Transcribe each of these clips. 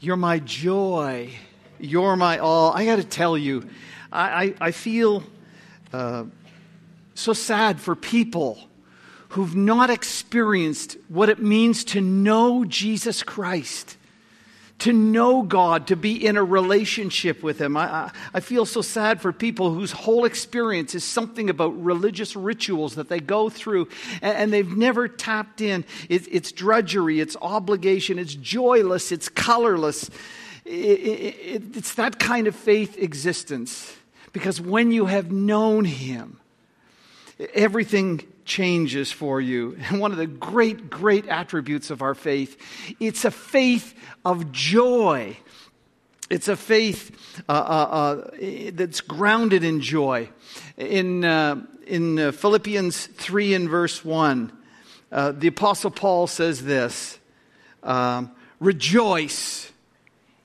You're my joy. You're my all. I got to tell you, I, I, I feel uh, so sad for people who've not experienced what it means to know Jesus Christ to know God, to be in a relationship with Him. I, I, feel so sad for people whose whole experience is something about religious rituals that they go through and, and they've never tapped in. It, it's drudgery, it's obligation, it's joyless, it's colorless. It, it, it's that kind of faith existence. Because when you have known Him, everything changes for you. And one of the great, great attributes of our faith, it's a faith of joy. It's a faith uh, uh, uh, that's grounded in joy. In, uh, in uh, Philippians 3 and verse 1, uh, the Apostle Paul says this um, Rejoice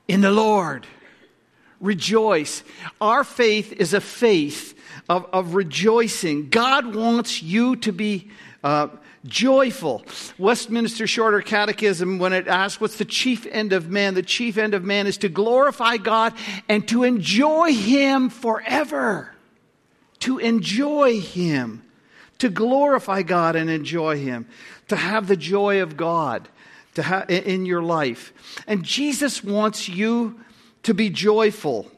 in the Lord. Rejoice. Our faith is a faith of, of rejoicing. God wants you to be uh, joyful. Westminster Shorter Catechism, when it asks what's the chief end of man, the chief end of man is to glorify God and to enjoy Him forever. To enjoy Him. To glorify God and enjoy Him. To have the joy of God to ha- in your life. And Jesus wants you to be joyful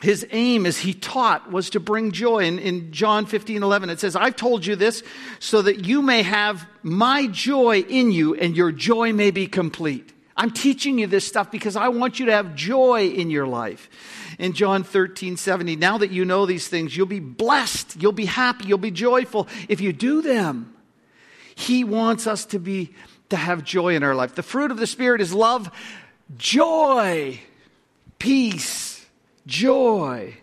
his aim as he taught was to bring joy. In, in John 15, 11, it says, I've told you this so that you may have my joy in you and your joy may be complete. I'm teaching you this stuff because I want you to have joy in your life. In John 13, 70, now that you know these things, you'll be blessed, you'll be happy, you'll be joyful if you do them. He wants us to be, to have joy in our life. The fruit of the Spirit is love, joy, peace, joy.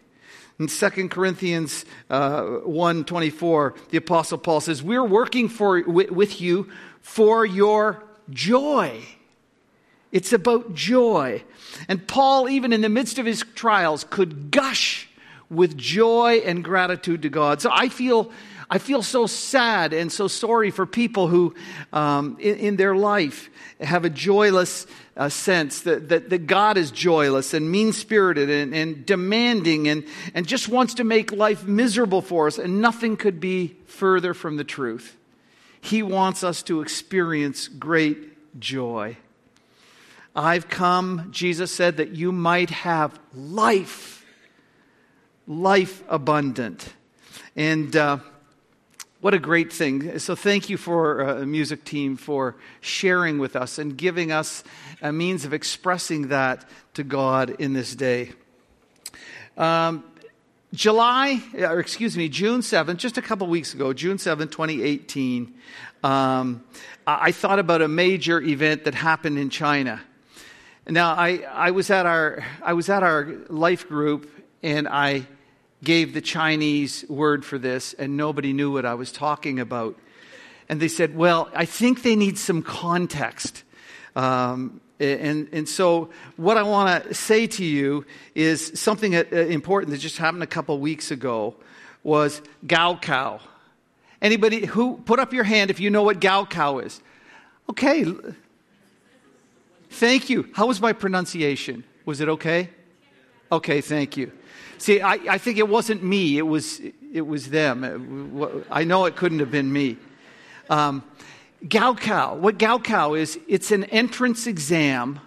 In 2 Corinthians uh, 1.24, the Apostle Paul says, We're working for, with you for your joy. It's about joy. And Paul, even in the midst of his trials, could gush with joy and gratitude to God. So I feel, I feel so sad and so sorry for people who, um, in, in their life, have a joyless uh, sense that, that, that, God is joyless and mean spirited and, and demanding and, and just wants to make life miserable for us, and nothing could be further from the truth. He wants us to experience great joy. I've come, Jesus said, that you might have life, life abundant. And uh, what a great thing. So, thank you for uh, music team for sharing with us and giving us a means of expressing that to God in this day. Um, July, or excuse me, June 7th, just a couple weeks ago, June 7th, 2018, um, I thought about a major event that happened in China. Now, I, I, was at our, I was at our life group and I gave the Chinese word for this, and nobody knew what I was talking about. And they said, Well, I think they need some context. Um, and, and so, what I want to say to you is something uh, important that just happened a couple weeks ago was Gaokao. Anybody who put up your hand if you know what Gaokao is? Okay. Thank you. How was my pronunciation? Was it okay? Okay, thank you. See, I, I think it wasn't me, it was, it was them. I know it couldn't have been me. Um, Gaokao, what Gaokao is, it's an entrance exam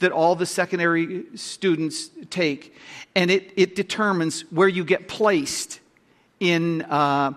that all the secondary students take, and it, it determines where you get placed in, uh,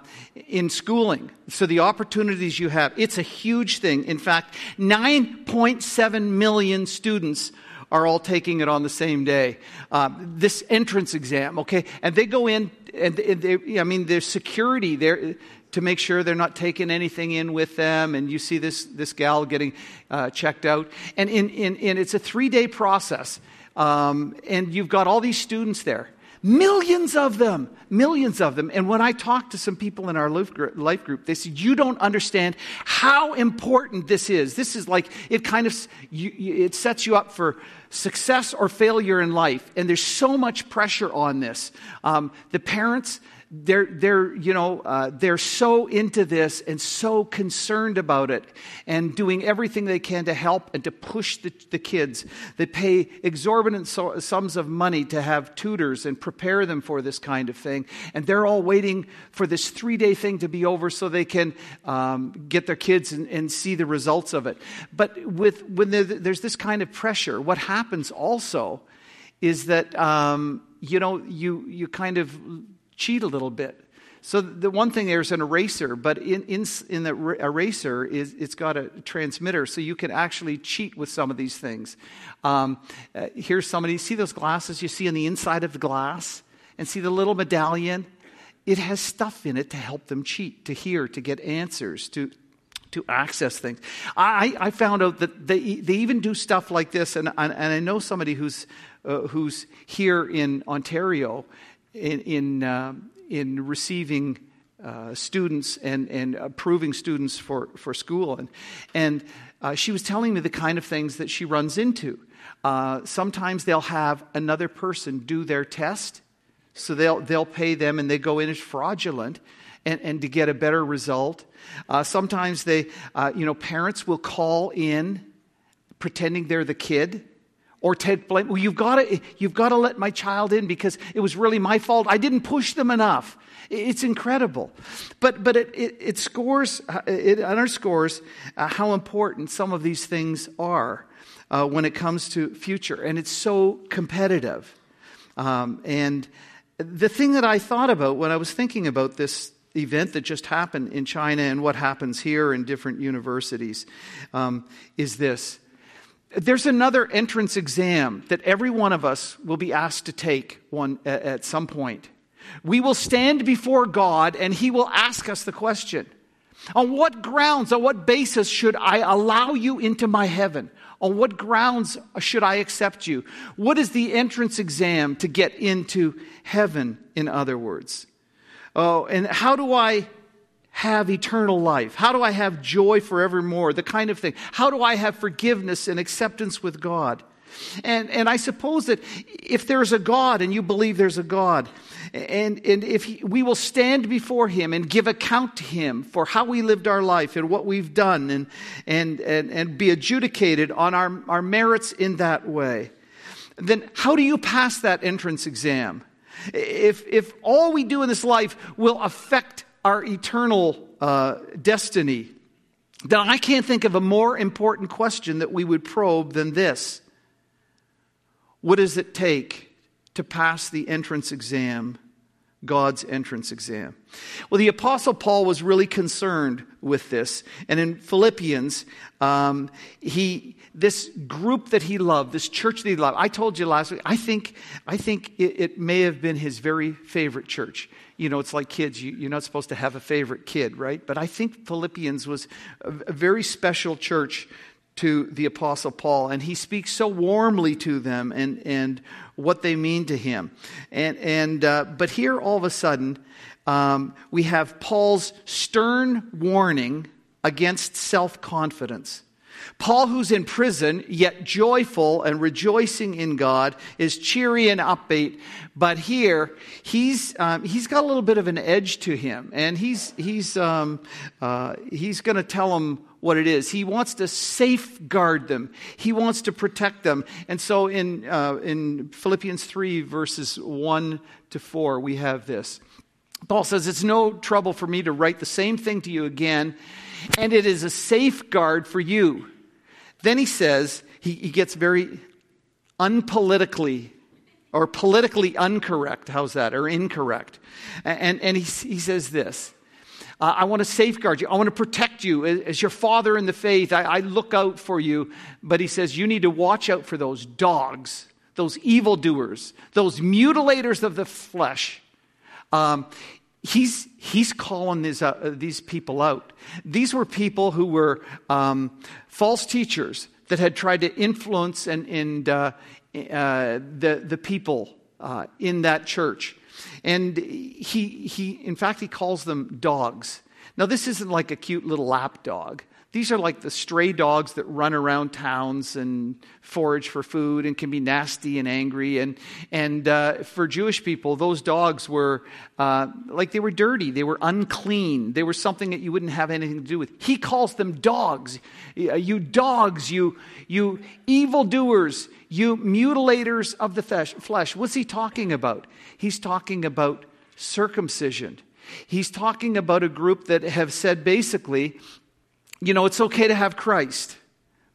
in schooling. So the opportunities you have, it's a huge thing. In fact, 9.7 million students are all taking it on the same day. Uh, this entrance exam, okay? And they go in, and they, I mean, there's security there to make sure they're not taking anything in with them. And you see this, this gal getting uh, checked out. And, in, in, in, it's a three day process. Um, and you've got all these students there. Millions of them, millions of them. And when I talked to some people in our life group, they said, You don't understand how important this is. This is like, it kind of, it sets you up for success or failure in life. And there's so much pressure on this. Um, the parents, they're, they're, you know, uh, they're so into this and so concerned about it and doing everything they can to help and to push the, the kids. They pay exorbitant so, sums of money to have tutors and prepare them for this kind of thing. And they're all waiting for this three day thing to be over so they can um, get their kids and, and, see the results of it. But with, when there's this kind of pressure, what happens also is that, um, you know, you, you kind of cheat a little bit. So the one thing there's an eraser, but in, in, in the eraser is it's got a transmitter, so you can actually cheat with some of these things. Um, uh, here's somebody. See those glasses you see on the inside of the glass, and see the little medallion. It has stuff in it to help them cheat, to hear, to get answers, to to access things. I, I found out that they, they even do stuff like this, and, and, and I know somebody who's, uh, who's here in Ontario, in, in, uh, in receiving uh, students and, and approving students for, for school. And, and uh, she was telling me the kind of things that she runs into. Uh, sometimes they'll have another person do their test, so they'll, they'll pay them and they go in as fraudulent. And, and to get a better result. Uh, sometimes they, uh, you know, parents will call in pretending they're the kid or take blame. Well, you've got to, you've got to let my child in because it was really my fault. I didn't push them enough. It's incredible. But, but it, it, it scores, it underscores uh, how important some of these things are uh, when it comes to future. And it's so competitive. Um, and the thing that I thought about when I was thinking about this event that just happened in China and what happens here in different universities um, is this there's another entrance exam that every one of us will be asked to take one at some point. We will stand before God and he will ask us the question, on what grounds, on what basis should I allow you into my heaven? On what grounds should I accept you? What is the entrance exam to get into heaven, in other words? Oh, and how do I have eternal life? How do I have joy forevermore? The kind of thing. How do I have forgiveness and acceptance with God? And, and I suppose that if there's a God and you believe there's a God, and, and if he, we will stand before Him and give account to Him for how we lived our life and what we've done and, and, and, and be adjudicated on our, our merits in that way, then how do you pass that entrance exam? If, if all we do in this life will affect our eternal uh, destiny, then I can't think of a more important question that we would probe than this What does it take to pass the entrance exam? God's entrance exam. Well, the Apostle Paul was really concerned with this. And in Philippians, um, he, this group that he loved, this church that he loved, I told you last week, I think, I think it, it may have been his very favorite church you know, it's like kids. You, are not supposed to have a favorite kid, right? But I think Philippians was a, a very special church to the Apostle Paul, and he speaks so warmly to them and, and what they mean to him. And, and, uh, but here, all of a sudden, um, we have Paul's stern warning against self confidence. Paul, who's in prison, yet joyful and rejoicing in God, is cheery and upbeat. But here, he's, um, he's got a little bit of an edge to him. And he's, he's, um, uh, he's going to tell them what it is. He wants to safeguard them, he wants to protect them. And so in, uh, in Philippians 3, verses 1 to 4, we have this. Paul says, It's no trouble for me to write the same thing to you again, and it is a safeguard for you then he says, he, he gets very unpolitically or politically uncorrect. How's that? Or incorrect. And, and he, he says this uh, I want to safeguard you. I want to protect you as your father in the faith. I, I look out for you. But he says, you need to watch out for those dogs, those evildoers, those mutilators of the flesh. Um, he's, he's calling these, uh, these people out. These were people who were um, false teachers that had tried to influence and, and uh, uh, the, the people uh, in that church. And he, he, in fact, he calls them dogs. Now, this isn't like a cute little lap dog. These are like the stray dogs that run around towns and forage for food and can be nasty and angry. And, and uh, for Jewish people, those dogs were uh, like they were dirty, they were unclean, they were something that you wouldn't have anything to do with. He calls them dogs. You dogs, you, you evildoers, you mutilators of the flesh. What's he talking about? He's talking about circumcision. He's talking about a group that have said basically, you know, it's okay to have Christ,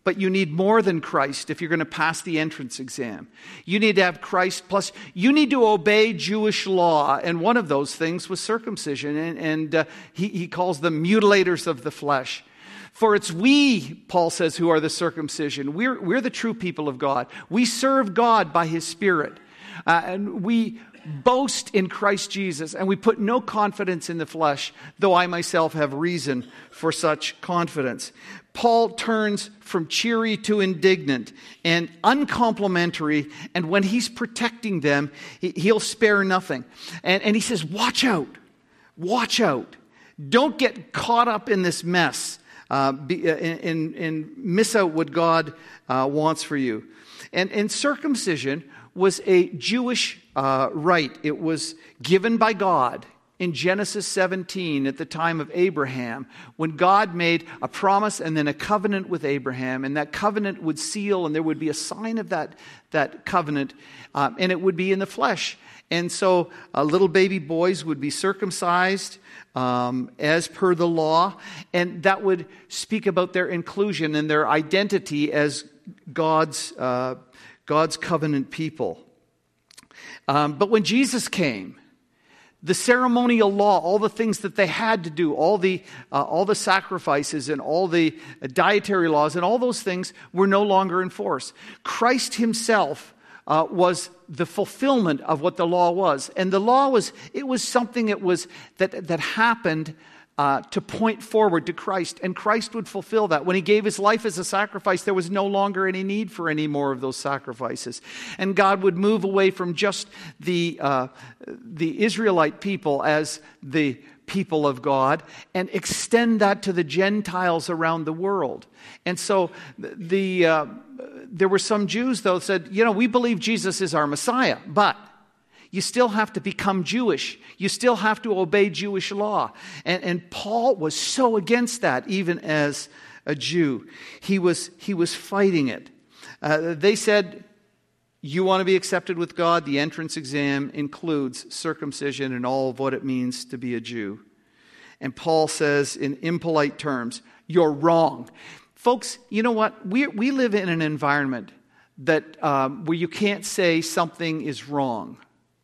but you need more than Christ if you're going to pass the entrance exam. You need to have Christ, plus, you need to obey Jewish law. And one of those things was circumcision. And, and uh, he, he calls them mutilators of the flesh. For it's we, Paul says, who are the circumcision. We're, we're the true people of God. We serve God by his Spirit. Uh, and we boast in Christ Jesus, and we put no confidence in the flesh, though I myself have reason for such confidence. Paul turns from cheery to indignant and uncomplimentary, and when he's protecting them, he'll spare nothing. And, and he says, Watch out, watch out. Don't get caught up in this mess uh, be, uh, and, and, miss out what God uh, wants for you. And, and circumcision was a Jewish uh, rite. It was given by God in Genesis 17 at the time of Abraham, when God made a promise and then a covenant with Abraham, and that covenant would seal, and there would be a sign of that, that covenant, uh, and it would be in the flesh. And so uh, little baby boys would be circumcised um, as per the law, and that would speak about their inclusion and their identity as God's, uh, God's covenant people. Um, but when Jesus came, the ceremonial law, all the things that they had to do, all the, uh, all the sacrifices and all the dietary laws and all those things were no longer in force. Christ himself uh, was the fulfillment of what the law was. And the law was, it was something that, was, that, that happened uh, to point forward to Christ, and Christ would fulfill that. When he gave his life as a sacrifice, there was no longer any need for any more of those sacrifices. And God would move away from just the, uh, the Israelite people as the people of God and extend that to the Gentiles around the world. And so the, uh, there were some Jews, though, said, you know, we believe Jesus is our Messiah, but you still have to become Jewish. You still have to obey Jewish law. And, and Paul was so against that, even as a Jew. He was, he was fighting it. Uh, they said, You want to be accepted with God? The entrance exam includes circumcision and all of what it means to be a Jew. And Paul says, in impolite terms, You're wrong. Folks, you know what? We, we live in an environment that, um, where you can't say something is wrong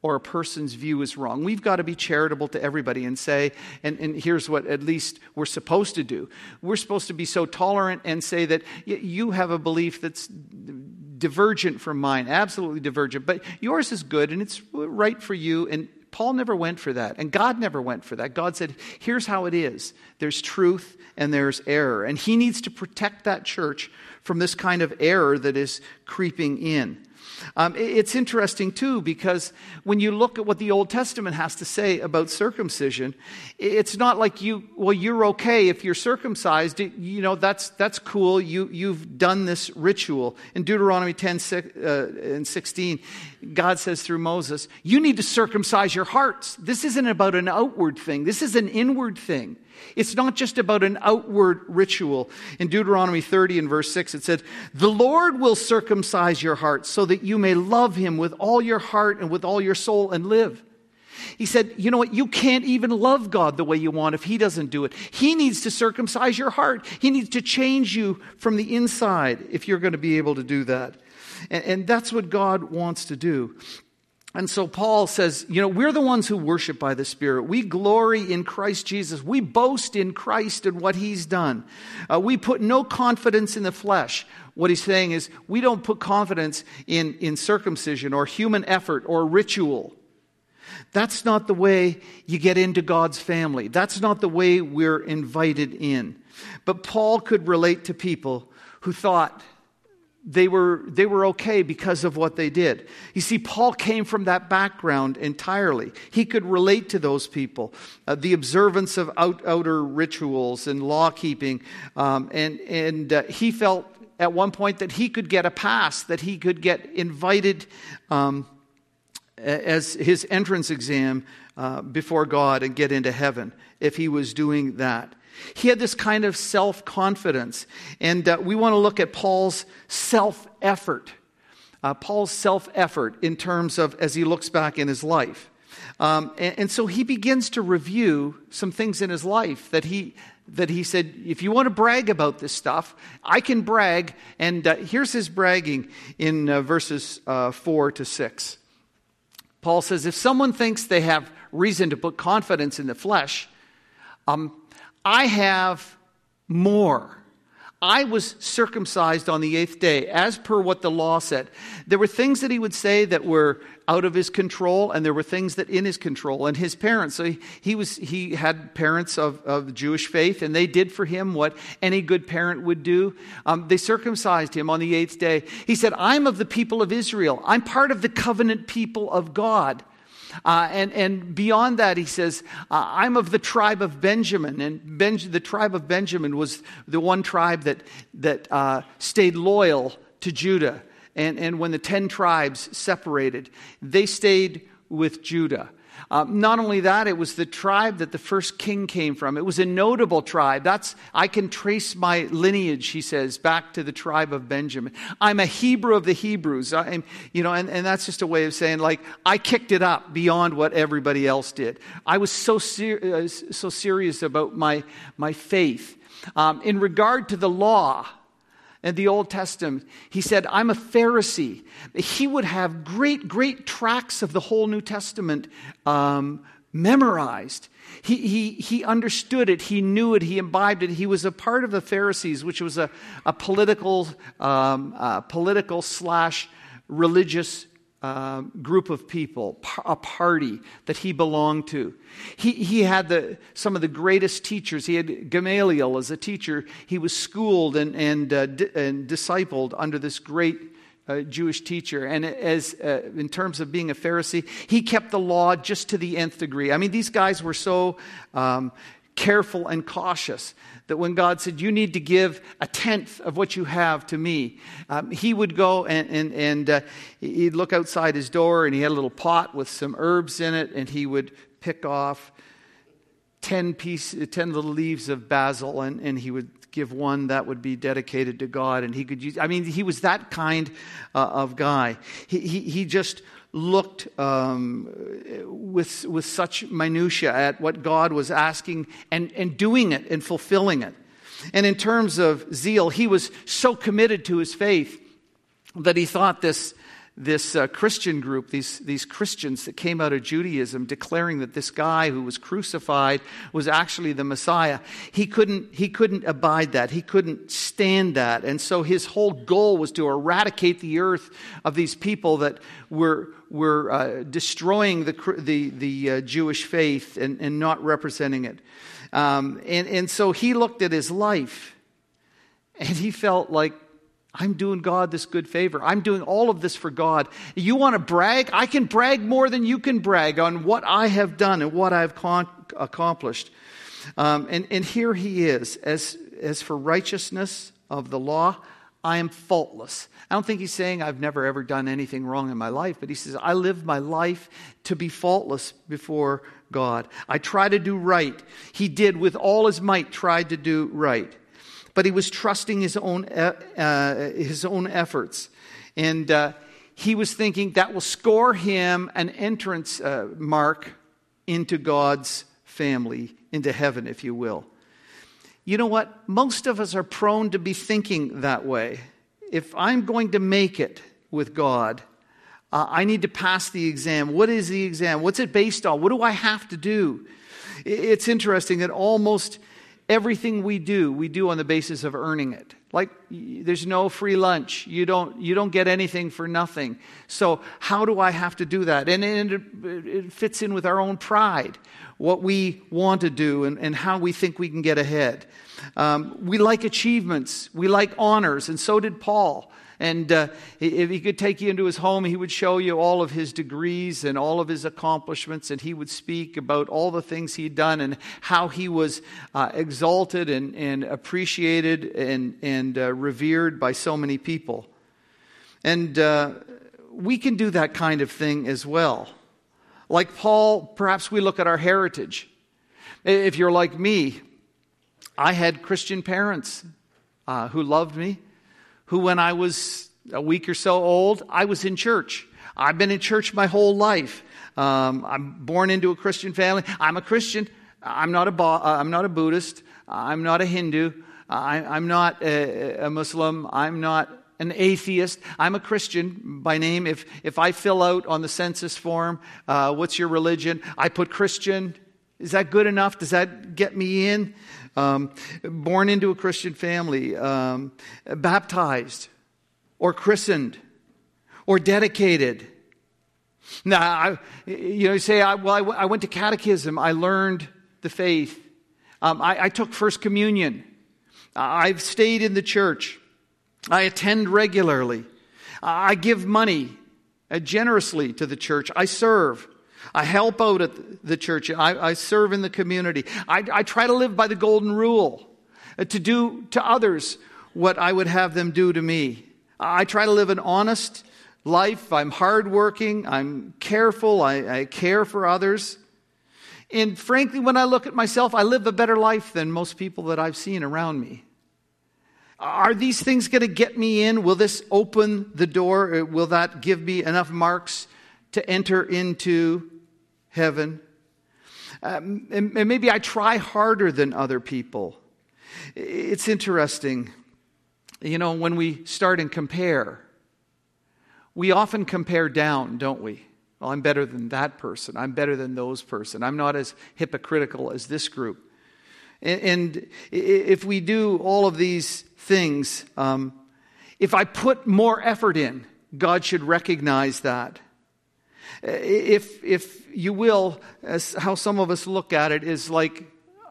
or a person's view is wrong. We've got to be charitable to everybody and say, and, and here's what at least we're supposed to do. We're supposed to be so tolerant and say that you have a belief that's divergent from mine, absolutely divergent, but yours is good and it's right for you. And Paul never went for that, and God never went for that. God said, here's how it is there's truth and there's error. And he needs to protect that church from this kind of error that is creeping in. Um, it's interesting, too, because when you look at what the Old Testament has to say about circumcision, it's not like you, well, you're okay if you're circumcised. You know, that's, that's cool. You, you've done this ritual. In Deuteronomy 10 uh, and 16, God says through Moses, you need to circumcise your hearts. This isn't about an outward thing, this is an inward thing. It's not just about an outward ritual. In Deuteronomy 30 and verse 6, it said, The Lord will circumcise your hearts so that you may love him with all your heart and with all your soul and live. He said, You know what? You can't even love God the way you want if He doesn't do it. He needs to circumcise your heart. He needs to change you from the inside if you're going to be able to do that. And, and that's what God wants to do. And so Paul says, you know, we're the ones who worship by the Spirit. We glory in Christ Jesus. We boast in Christ and what He's done. Uh, we put no confidence in the flesh. What he's saying is, we don't put confidence in, in circumcision or human effort or ritual. That's not the way you get into God's family. That's not the way we're invited in. But Paul could relate to people who thought they were, they were okay because of what they did. You see, Paul came from that background entirely. He could relate to those people. Uh, the observance of out, outer rituals and law keeping. Um, and and uh, he felt at one point that he could get a pass, that he could get invited um, as his entrance exam uh, before God and get into heaven if he was doing that. He had this kind of self confidence. And uh, we want to look at Paul's self effort. Uh, Paul's self effort in terms of as he looks back in his life. Um, and, and, so he begins to review some things in his life that he, that he said, if you want to brag about this stuff, I can brag. And uh, here's his bragging in uh, verses uh, 4 to 6. Paul says, if someone thinks they have reason to put confidence in the flesh, um, I have more. I was circumcised on the eighth day, as per what the law said. There were things that he would say that were out of his control, and there were things that in his control. And his parents, so he, he was, he had parents of, of Jewish faith, and they did for him what any good parent would do. Um, they circumcised him on the eighth day. He said, I'm of the people of Israel. I'm part of the covenant people of God. Uh, and, and beyond that, he says, uh, I'm of the tribe of Benjamin. And ben- the tribe of Benjamin was the one tribe that, that uh, stayed loyal to Judah. And, and when the 10 tribes separated, they stayed with Judah. Um, not only that, it was the tribe that the first king came from. It was a notable tribe. That's I can trace my lineage, he says, back to the tribe of Benjamin. I'm a Hebrew of the Hebrews. I'm, you know, and, and that's just a way of saying like I kicked it up beyond what everybody else did. I was so ser- uh, so serious about my my faith. Um, in regard to the law, in the Old Testament. He said, I'm a Pharisee. He would have great, great tracts of the whole New Testament um, memorized. He, he, he understood it, he knew it, he imbibed it. He was a part of the Pharisees, which was a, a political, um, uh, political slash religious uh, group of people, a party that he belonged to. He, he had the, some of the greatest teachers. He had Gamaliel as a teacher. He was schooled and, and, uh, di- and discipled under this great uh, Jewish teacher. And as, uh, in terms of being a Pharisee, he kept the law just to the nth degree. I mean, these guys were so um, careful and cautious that when God said, You need to give a tenth of what you have to me, um, he would go and, and, and uh, he'd look outside his door and he had a little pot with some herbs in it and he would pick off 10, piece, 10 little leaves of basil and, and he would give one that would be dedicated to God. And he could use, I mean, he was that kind uh, of guy. He, he, he just looked um, with, with such minutia at what God was asking and, and doing it and fulfilling it. And in terms of zeal, he was so committed to his faith that he thought this, this uh, Christian group, these, these Christians that came out of Judaism, declaring that this guy who was crucified was actually the Messiah, he couldn't, he couldn't abide that. He couldn't stand that. And so his whole goal was to eradicate the earth of these people that were, were uh, destroying the, the, the uh, Jewish faith and, and not representing it. Um, and, and so he looked at his life and he felt like I'm doing God this good favor. I'm doing all of this for God. You want to brag? I can brag more than you can brag on what I have done and what I've con- accomplished. Um, and, and here he is. As, as for righteousness of the law, I am faultless. I don't think he's saying I've never ever done anything wrong in my life, but he says, I live my life to be faultless before God. I try to do right. He did with all his might, tried to do right but he was trusting his own, uh, his own efforts. And uh, he was thinking that will score him an entrance uh, mark into God's family, into heaven, if you will. You know what? Most of us are prone to be thinking that way. If I'm going to make it with God, uh, I need to pass the exam. What is the exam? What's it based on? What do I have to do? It's interesting that almost everything we do, we do on the basis of earning it. Like there's no free lunch. You don't you don't get anything for nothing. So how do I have to do that? And, it, it, fits in with our own pride, what we want to do, and, and how we think we can get ahead. Um, we like achievements. We like honors, and so did Paul. And uh, if he could take you into his home, he would show you all of his degrees and all of his accomplishments, and he would speak about all the things he'd done and how he was uh, exalted and, and appreciated and, and uh, revered by so many people. And uh, we can do that kind of thing as well. Like Paul, perhaps we look at our heritage. If you're like me, I had Christian parents uh, who loved me who, when I was a week or so old, I was in church. I've been in church my whole life. Um, I'm born into a Christian family. I'm a Christian. I'm not a, uh, I'm not a Buddhist. I'm not a Hindu. I, am not a, a, Muslim. I'm not an atheist. I'm a Christian by name. If, if I fill out on the census form, uh, what's your religion? I put Christian. Is that good enough? Does that get me in? Um, born into a Christian family, um, baptized, or christened, or dedicated. Now, I, you know, you say, I, well, I, w- I went to catechism, I learned the faith, um, I, I took First Communion, I've stayed in the church, I attend regularly, I give money generously to the church, I serve. I help out at the church. I, I serve in the community. I, I, try to live by the golden rule uh, to do to others what I would have them do to me. I try to live an honest life. I'm hardworking. I'm careful. I, I care for others. And frankly, when I look at myself, I live a better life than most people that I've seen around me. Are these things going to get me in? Will this open the door? Uh, will that give me enough marks to enter into heaven. Um, and, and maybe I try harder than other people. It's interesting. You know, when we start and compare, we often compare down, don't we? Well, I'm better than that person. I'm better than those person. I'm not as hypocritical as this group. And, and if we do all of these things, um, if I put more effort in, God should recognize that. If, if you will, how some of us look at it, is like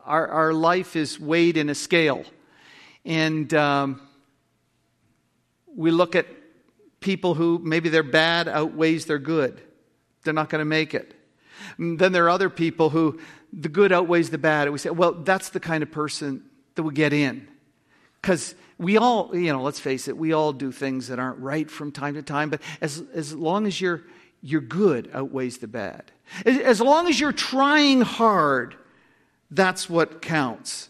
our, our life is weighed in a scale. And um, we look at people who maybe their bad outweighs their good. They're not going to make it. And then there are other people who the good outweighs the bad. And we say, well, that's the kind of person that will get in. Because we all, you know, let's face it, we all do things that aren't right from time to time. But as, as long as you're your good outweighs the bad. As long as you're trying hard, that's what counts.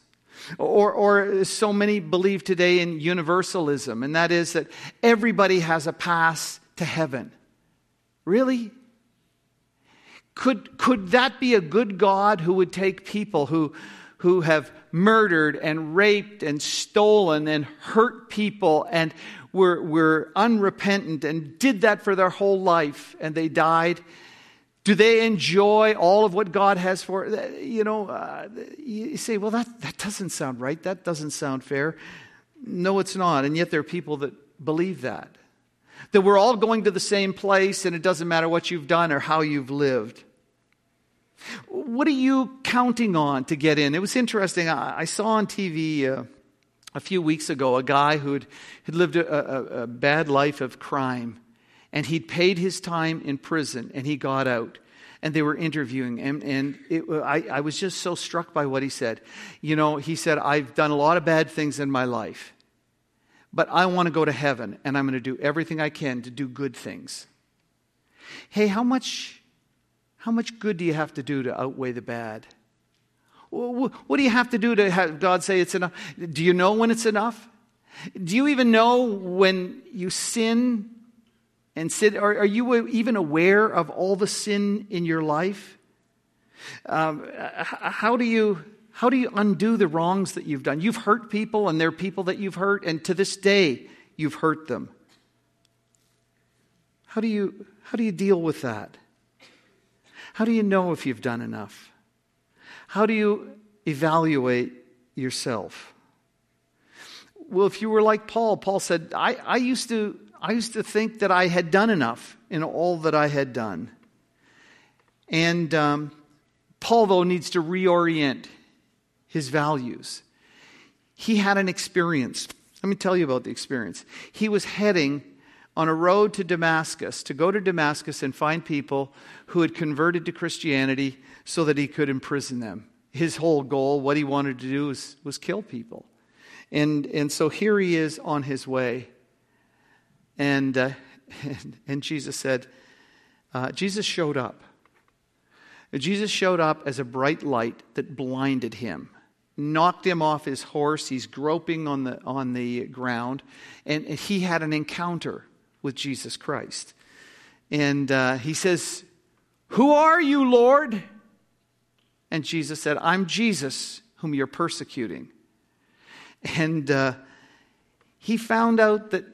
Or, or so many believe today in universalism, and that is that everybody has a pass to heaven. Really? Could, could that be a good God who would take people who, who have murdered and raped and stolen and hurt people and were, were unrepentant and did that for their whole life and they died? Do they enjoy all of what God has for you know uh, you say well that that doesn't sound right. That doesn't sound fair. No it's not and yet there are people that believe that. That we're all going to the same place and it doesn't matter what you've done or how you've lived. What are you counting on to get in? It was interesting. I, I saw on tv uh, a few weeks ago a guy who had lived a, a, a bad life of crime and he'd paid his time in prison and he got out and they were interviewing him and it, uh, I, I was just so struck by what he said. You know he said i've done a lot of bad things in my life but i want to go to heaven and i'm going to do everything i can to do good things. Hey how much how much good do you have to do to outweigh the bad what do you have to do to have God say it's enough? Do you know when it's enough? Do you even know when you sin and sin? Are, are you even aware of all the sin in your life? Um, how do you how do you undo the wrongs that you've done? You've hurt people, and they're people that you've hurt, and to this day you've hurt them. How do you how do you deal with that? How do you know if you've done enough? How do you evaluate yourself? Well, if you were like Paul, Paul said, I, I, used to, I used to think that I had done enough in all that I had done. And um, Paul, though, needs to reorient his values. He had an experience Let me tell you about the experience. He was heading on a road to Damascus to go to Damascus and find people who had converted to Christianity so that he could imprison them. His whole goal, what he wanted to do, was, was kill people. And, and so here he is on his way. And, uh, and, and, Jesus said, uh, Jesus showed up. Jesus showed up as a bright light that blinded him knocked him off his horse. He's groping on the, on the ground. And he had an encounter with Jesus Christ. And uh, he says, Who are you, Lord? And Jesus said, I'm Jesus, whom you're persecuting. And uh, he found out that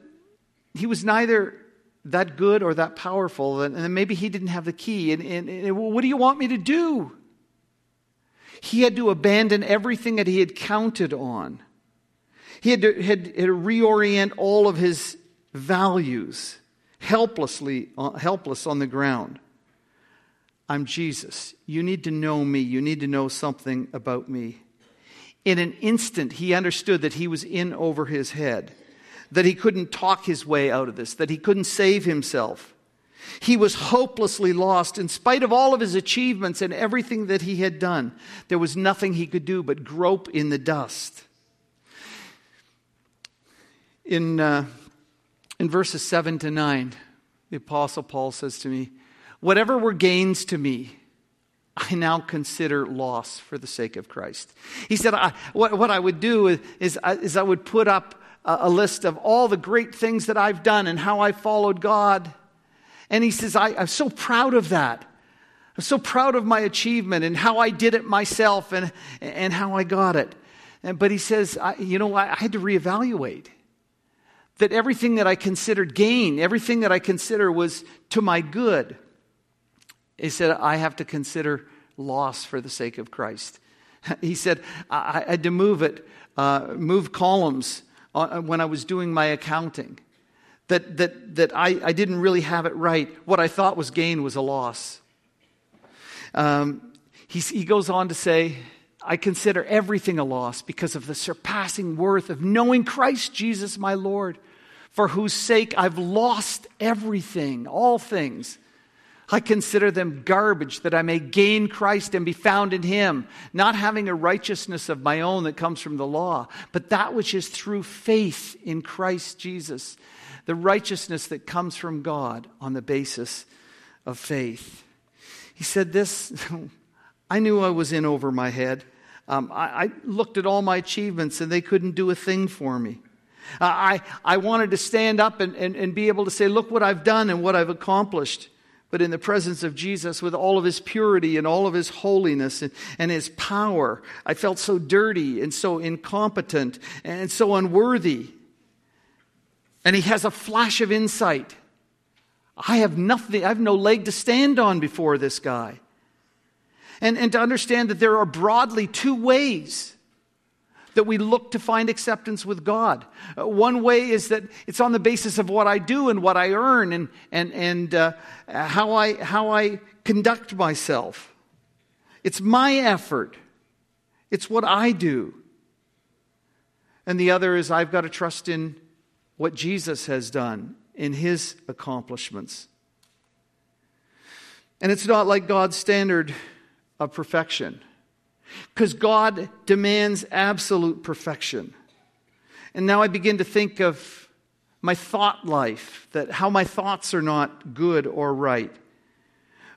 he was neither that good or that powerful, and maybe he didn't have the key. And, and, and what do you want me to do? He had to abandon everything that he had counted on. He had to, had, had to reorient all of his values, helplessly, uh, helpless on the ground. I'm Jesus. You need to know me. You need to know something about me. In an instant, he understood that he was in over his head, that he couldn't talk his way out of this, that he couldn't save himself. He was hopelessly lost. In spite of all of his achievements and everything that he had done, there was nothing he could do but grope in the dust. In, uh, in verses 7 to 9, the Apostle Paul says to me, Whatever were gains to me, I now consider loss for the sake of Christ. He said, I, what, what, I would do is, is, I would put up a, a list of all the great things that I've done and how I followed God and he says, I, am so proud of that. I'm so proud of my achievement and how I did it myself and, and how I got it. And, but he says, I, you know, I, I had to reevaluate that everything that I considered gain, everything that I consider was to my good, he said, I have to consider loss for the sake of Christ. He said, I, had to move it, uh, move columns uh, when I was doing my accounting that, that, that I, I didn't really have it right. What I thought was gain was a loss. Um, he, he goes on to say, I consider everything a loss because of the surpassing worth of knowing Christ Jesus my Lord, for whose sake I've lost everything, all things. I consider them garbage that I may gain Christ and be found in Him, not having a righteousness of my own that comes from the law, but that which is through faith in Christ Jesus the righteousness that comes from God on the basis of faith. He said, This, I knew I was in over my head. Um, I, I, looked at all my achievements and they couldn't do a thing for me. Uh, I, I wanted to stand up and, and, and be able to say, Look what I've done and what I've accomplished. But in the presence of Jesus, with all of his purity and all of his holiness and, and his power, I felt so dirty and so incompetent and so unworthy. And he has a flash of insight. I have nothing, I have no leg to stand on before this guy. And, and to understand that there are broadly two ways that we look to find acceptance with God. Uh, one way is that it's on the basis of what I do and what I earn and, and, and uh, how, I, how I conduct myself. It's my effort, it's what I do. And the other is I've got to trust in what Jesus has done in his accomplishments. And it's not like God's standard of perfection, because God demands absolute perfection. And now I begin to think of my thought life, that how my thoughts are not good or right.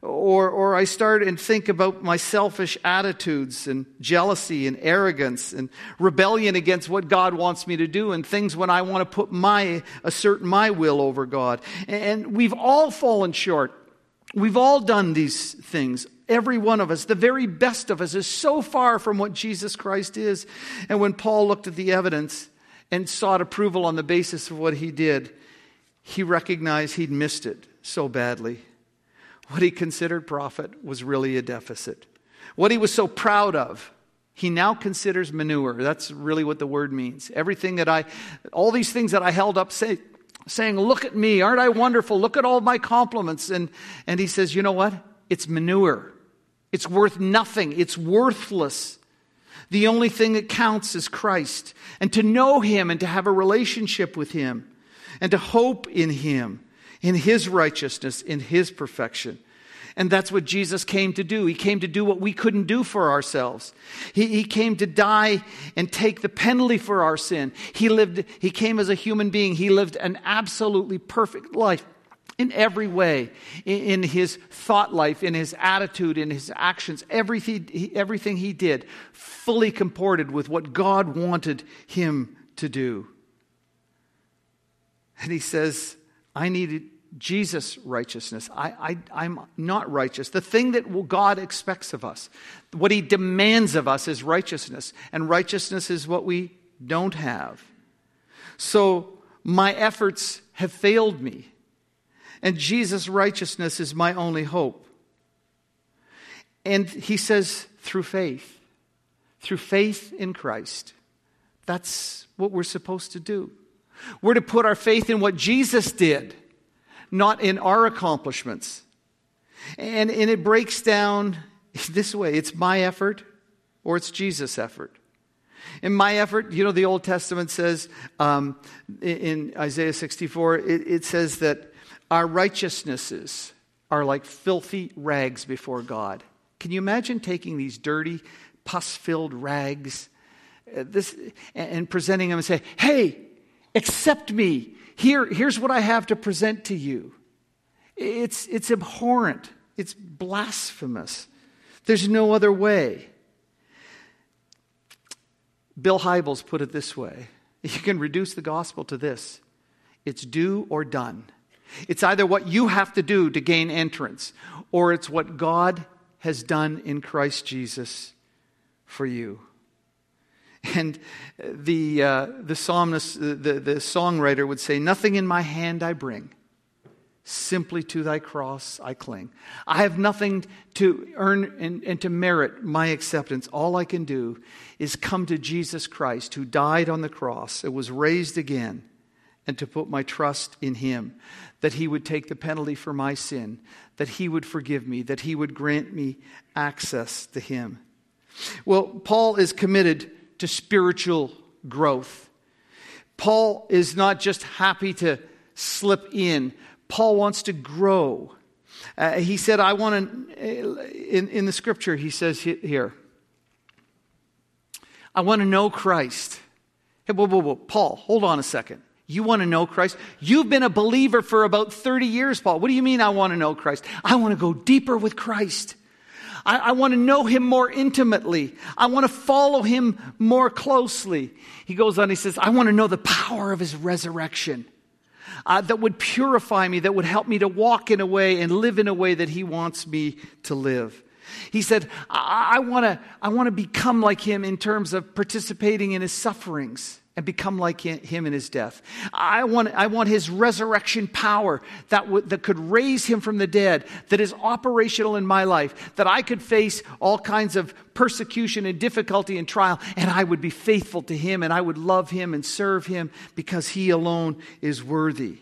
Or, or I start and think about my selfish attitudes and jealousy and arrogance and rebellion against what God wants me to do and things when I want to put my, assert my will over God. And we've all fallen short. We've all done these things. Every one of us, the very best of us, is so far from what Jesus Christ is. And when Paul looked at the evidence and sought approval on the basis of what he did, he recognized he'd missed it so badly. What he considered profit was really a deficit. What he was so proud of, he now considers manure. That's really what the word means. Everything that I, all these things that I held up say, saying, Look at me, aren't I wonderful? Look at all my compliments. And, and he says, You know what? It's manure. It's worth nothing, it's worthless. The only thing that counts is Christ, and to know Him and to have a relationship with Him, and to hope in Him, in His righteousness, in His perfection. And that's what Jesus came to do. He came to do what we couldn't do for ourselves. He, he, came to die and take the penalty for our sin. He lived, he came as a human being. He lived an absolutely perfect life in every way in, his thought life, in his attitude, in his actions. Everything everything he did fully comported with what God wanted him to do. And he says, I needed Jesus' righteousness. I, I, am not righteous. The thing that God expects of us, what He demands of us, is righteousness. And righteousness is what we don't have. So my efforts have failed me. And Jesus' righteousness is my only hope. And He says, through faith, through faith in Christ. That's what we're supposed to do. We're to put our faith in what Jesus did not in our accomplishments. And, and it breaks down this way it's my effort or it's Jesus' effort. In my effort, you know, the Old Testament says um, in Isaiah 64, it, it says that our righteousnesses are like filthy rags before God. Can you imagine taking these dirty, pus filled rags uh, this, and presenting them and say, hey, accept me. Here, here's what I have to present to you. It's, it's abhorrent, it's blasphemous. There's no other way. Bill Hybels put it this way you can reduce the gospel to this it's do or done. It's either what you have to do to gain entrance, or it's what God has done in Christ Jesus for you. And the, uh, the psalmist, the, the songwriter would say, Nothing in my hand I bring, simply to thy cross I cling. I have nothing to earn and, and, to merit my acceptance. All I can do is come to Jesus Christ, who died on the cross and was raised again, and to put my trust in him, that he would take the penalty for my sin, that he would forgive me, that he would grant me access to him. Well, Paul is committed to spiritual growth. Paul is not just happy to slip in, Paul wants to grow. Uh, he said, I want to, in, in the scripture, he says here, I want to know Christ. Hey, whoa, whoa, whoa. Paul, hold on a second. You want to know Christ? You've been a believer for about 30 years, Paul. What do you mean I want to know Christ? I want to go deeper with Christ. I, I want to know him more intimately. I want to follow him more closely. He goes on, he says, I want to know the power of his resurrection. Uh, that would purify me, that would help me to walk in a way and live in a way that he wants me to live. He said, I, I want to I wanna become like him in terms of participating in his sufferings and become like him in his death. I want, I want his resurrection power that, w- that could raise him from the dead, that is operational in my life, that I could face all kinds of persecution and difficulty and trial, and I would be faithful to him, and I would love him and serve him because he alone is worthy.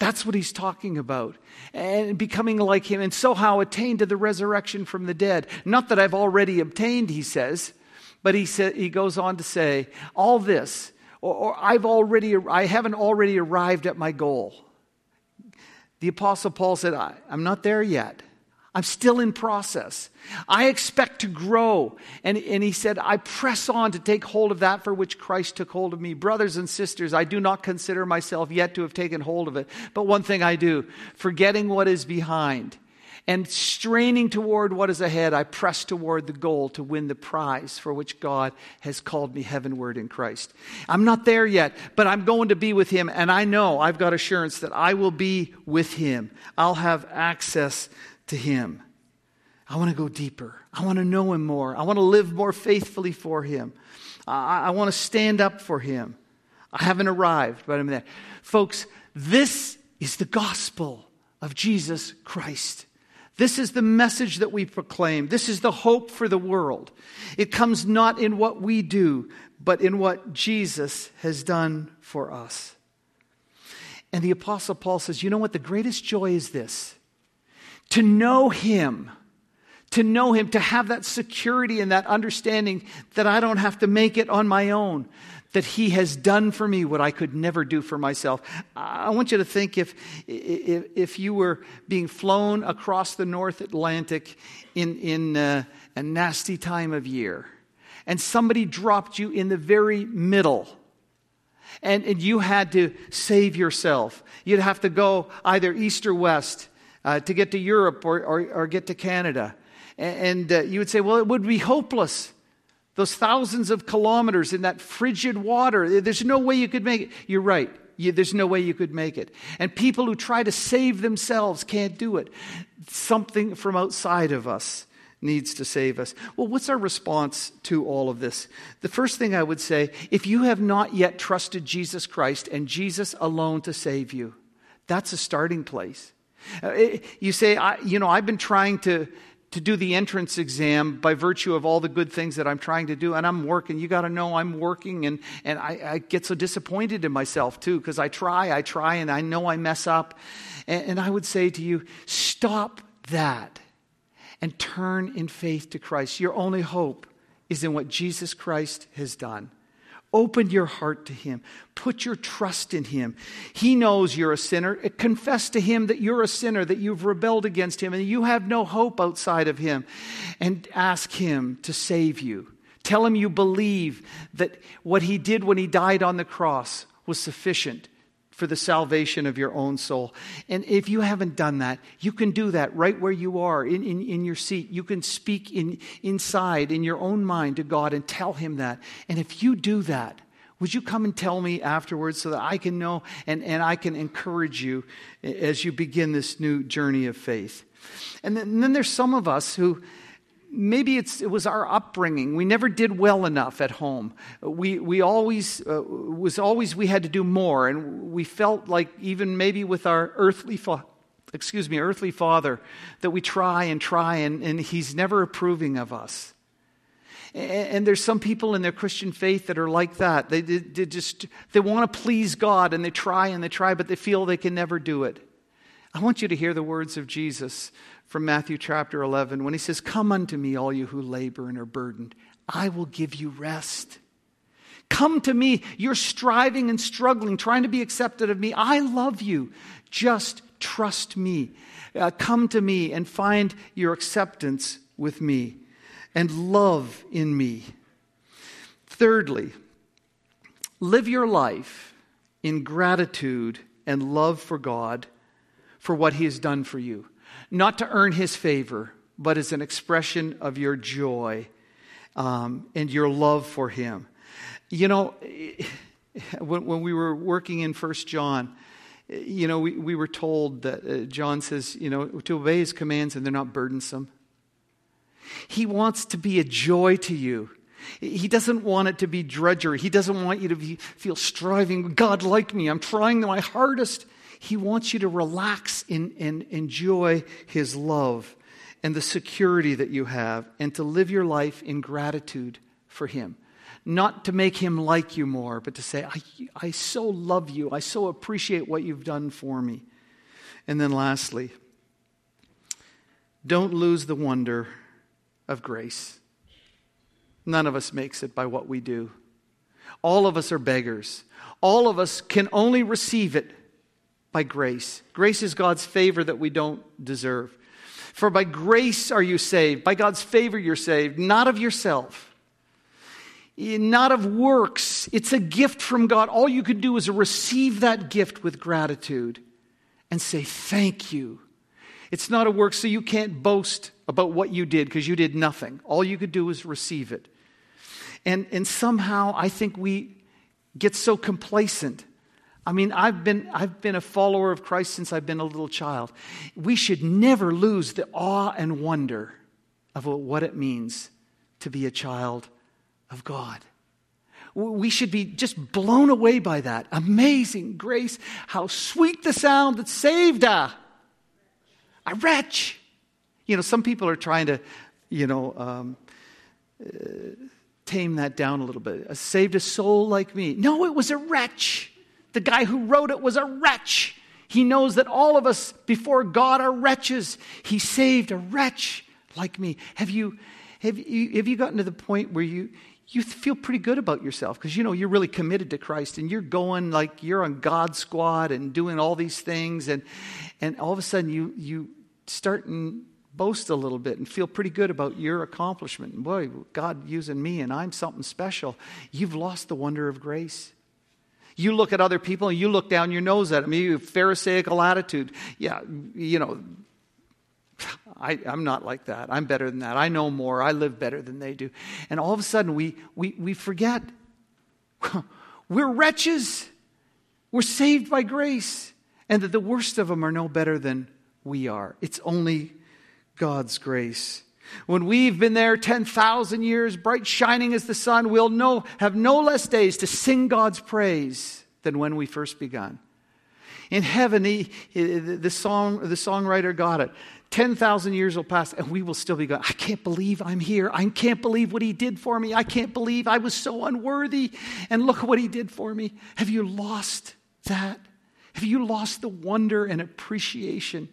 That's what he's talking about. And becoming like him, and so how attain to the resurrection from the dead. Not that I've already obtained, he says but he, sa- he goes on to say, all this, or, or I've already, I haven't already arrived at my goal. The Apostle Paul said, I, I'm not there yet. I'm still in process. I expect to grow. And, and he said, I press on to take hold of that for which Christ took hold of me. Brothers and sisters, I do not consider myself yet to have taken hold of it. But one thing I do, forgetting what is behind and straining toward what is ahead, I press toward the goal to win the prize for which God has called me heavenward in Christ. I'm not there yet, but I'm going to be with Him, and I know I've got assurance that I will be with Him. I'll have access to Him. I want to go deeper. I want to know Him more. I want to live more faithfully for Him. I, I want to stand up for Him. I haven't arrived, but I'm there. Folks, this is the gospel of Jesus Christ. This is the message that we proclaim. This is the hope for the world. It comes not in what we do, but in what Jesus has done for us. And the Apostle Paul says, You know what? The greatest joy is this to know Him, to know Him, to have that security and that understanding that I don't have to make it on my own, that He has done for me what I could never do for myself. I want you to think if, if, if you were being flown across the North Atlantic in, in uh, a nasty time of year, and somebody dropped you in the very middle. And, and you had to save yourself. You'd have to go either east or west uh, to get to Europe or, or, or get to Canada. And, and uh, you would say, well, it would be hopeless. Those thousands of kilometers in that frigid water, there's no way you could make it. You're right. You, there's no way you could make it. And people who try to save themselves can't do it. Something from outside of us needs to save us. Well, what's our response to all of this? The first thing I would say if you have not yet trusted Jesus Christ and Jesus alone to save you, that's a starting place. Uh, you say, you know, I've been trying to, to do the entrance exam by virtue of all the good things that I'm trying to do, and I'm working. You got to know I'm working, and, and I, I, get so disappointed in myself too because I try, I try, and I know I mess up. And, and I would say to you, stop that and turn in faith to Christ. Your only hope is in what Jesus Christ has done. Open your heart to Him. Put your trust in Him. He knows you're a sinner. Confess to Him that you're a sinner, that you've rebelled against Him, and you have no hope outside of Him. And ask Him to save you. Tell Him you believe that what He did when He died on the cross was sufficient for the salvation of your own soul. And if you haven't done that, you can do that right where you are in, in, in, your seat. You can speak in, inside in your own mind to God and tell Him that. And if you do that, would you come and tell me afterwards so that I can know and, and I can encourage you as you begin this new journey of faith? And then, and then there's some of us who maybe it was our upbringing. We never did well enough at home. We, we always, uh, was always, we had to do more. And we felt like even maybe with our earthly, fa- excuse me, earthly father, that we try and try and, and he's never approving of us. And, and there's some people in their Christian faith that are like that. They, they, they just, they want to please God and they try and they try, but they feel they can never do it. I want you to hear the words of Jesus from Matthew chapter 11 when he says, Come unto me, all you who labor and are burdened. I will give you rest. Come to me. You're striving and struggling, trying to be accepted of me. I love you. Just trust me. Uh, come to me and find your acceptance with me and love in me. Thirdly, live your life in gratitude and love for God for what He has done for you not to earn his favor, but as an expression of your joy um, and your love for him. You know, when, when we were working in First John, you know, we, we were told that uh, John says, you know, to obey his commands and they're not burdensome. He wants to be a joy to you. He doesn't want it to be drudgery. He doesn't want you to be, feel striving. God, like me, I'm trying my hardest. He wants you to relax and, and enjoy His love and the security that you have and to live your life in gratitude for Him. Not to make Him like you more, but to say, I, I so love you. I so appreciate what you've done for me. And then lastly, don't lose the wonder of grace. None of us makes it by what we do. All of us are beggars. All of us can only receive it by grace. Grace is God's favor that we don't deserve. For by grace are you saved. By God's favor you're saved, not of yourself, eh, not of works. It's a gift from God. All you can do is receive that gift with gratitude and say, Thank you. It's not a work, so you can't boast about what you did because you did nothing. All you could do is receive it. And, and somehow I think we get so complacent I mean, I've been, I've been a follower of Christ since I've been a little child. We should never lose the awe and wonder of what it means to be a child of God. We should be just blown away by that. Amazing grace. How sweet the sound that saved a, a wretch. You know, some people are trying to, you know, um, uh, tame that down a little bit. Saved a soul like me. No, it was a wretch. The guy who wrote it was a wretch. He knows that all of us before God are wretches. He saved a wretch like me? Have you, have you, have you gotten to the point where you, you feel pretty good about yourself because you know you're really committed to Christ and you're going like you're on God's squad and doing all these things and and all of a sudden you you start and boast a little bit and feel pretty good about your accomplishment and boy God using me and I'm something special you've lost the wonder of grace you look at other people and you look down your nose at them you have a pharisaical attitude yeah you know I, am not like that. I'm better than that. I know more. I live better than they do. And all of a sudden, we, we, we forget we're wretches. We're saved by grace. And that the worst of them are no better than we are. It's only God's grace. When we've been there 10,000 years, bright shining as the sun, we'll know, have no less days to sing God's praise than when we first begun. In heaven, he, the, song, the songwriter got it. 10,000 years will pass and we will still be going, I can't believe I'm here. I can't believe what he did for me. I can't believe I was so unworthy. And look what he did for me. Have you lost that? Have you lost the wonder and appreciation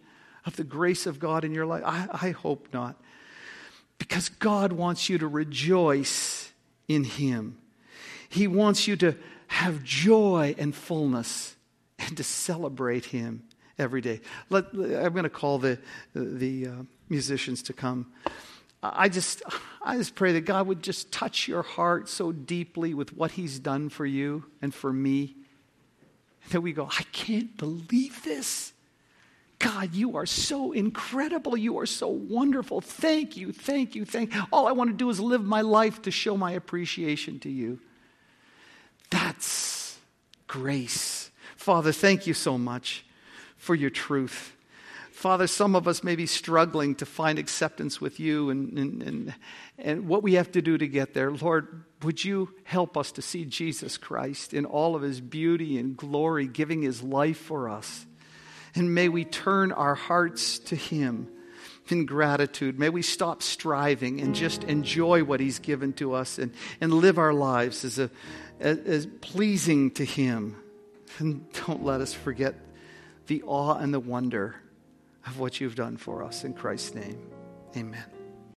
of the grace of God in your life? I, I hope not. Because God wants you to rejoice in him, He wants you to have joy and fullness and to celebrate him every day. Let, I'm going to call the, the uh, musicians to come. I just, I just pray that God would just touch your heart so deeply with what He's done for you and for me that we go, I can't believe this. God, you are so incredible. You are so wonderful. Thank you, thank you, thank you. All I want to do is live my life to show my appreciation to you. That's grace. Father, thank you so much for your truth. Father, some of us may be struggling to find acceptance with you and, and, and, and, what we have to do to get there. Lord, would you help us to see Jesus Christ in all of his beauty and glory, giving his life for us? And may we turn our hearts to him in gratitude. May we stop striving and just enjoy what he's given to us and, and live our lives as, a, as, as pleasing to him. And don't let us forget the awe and the wonder of what you've done for us. In Christ's name, amen.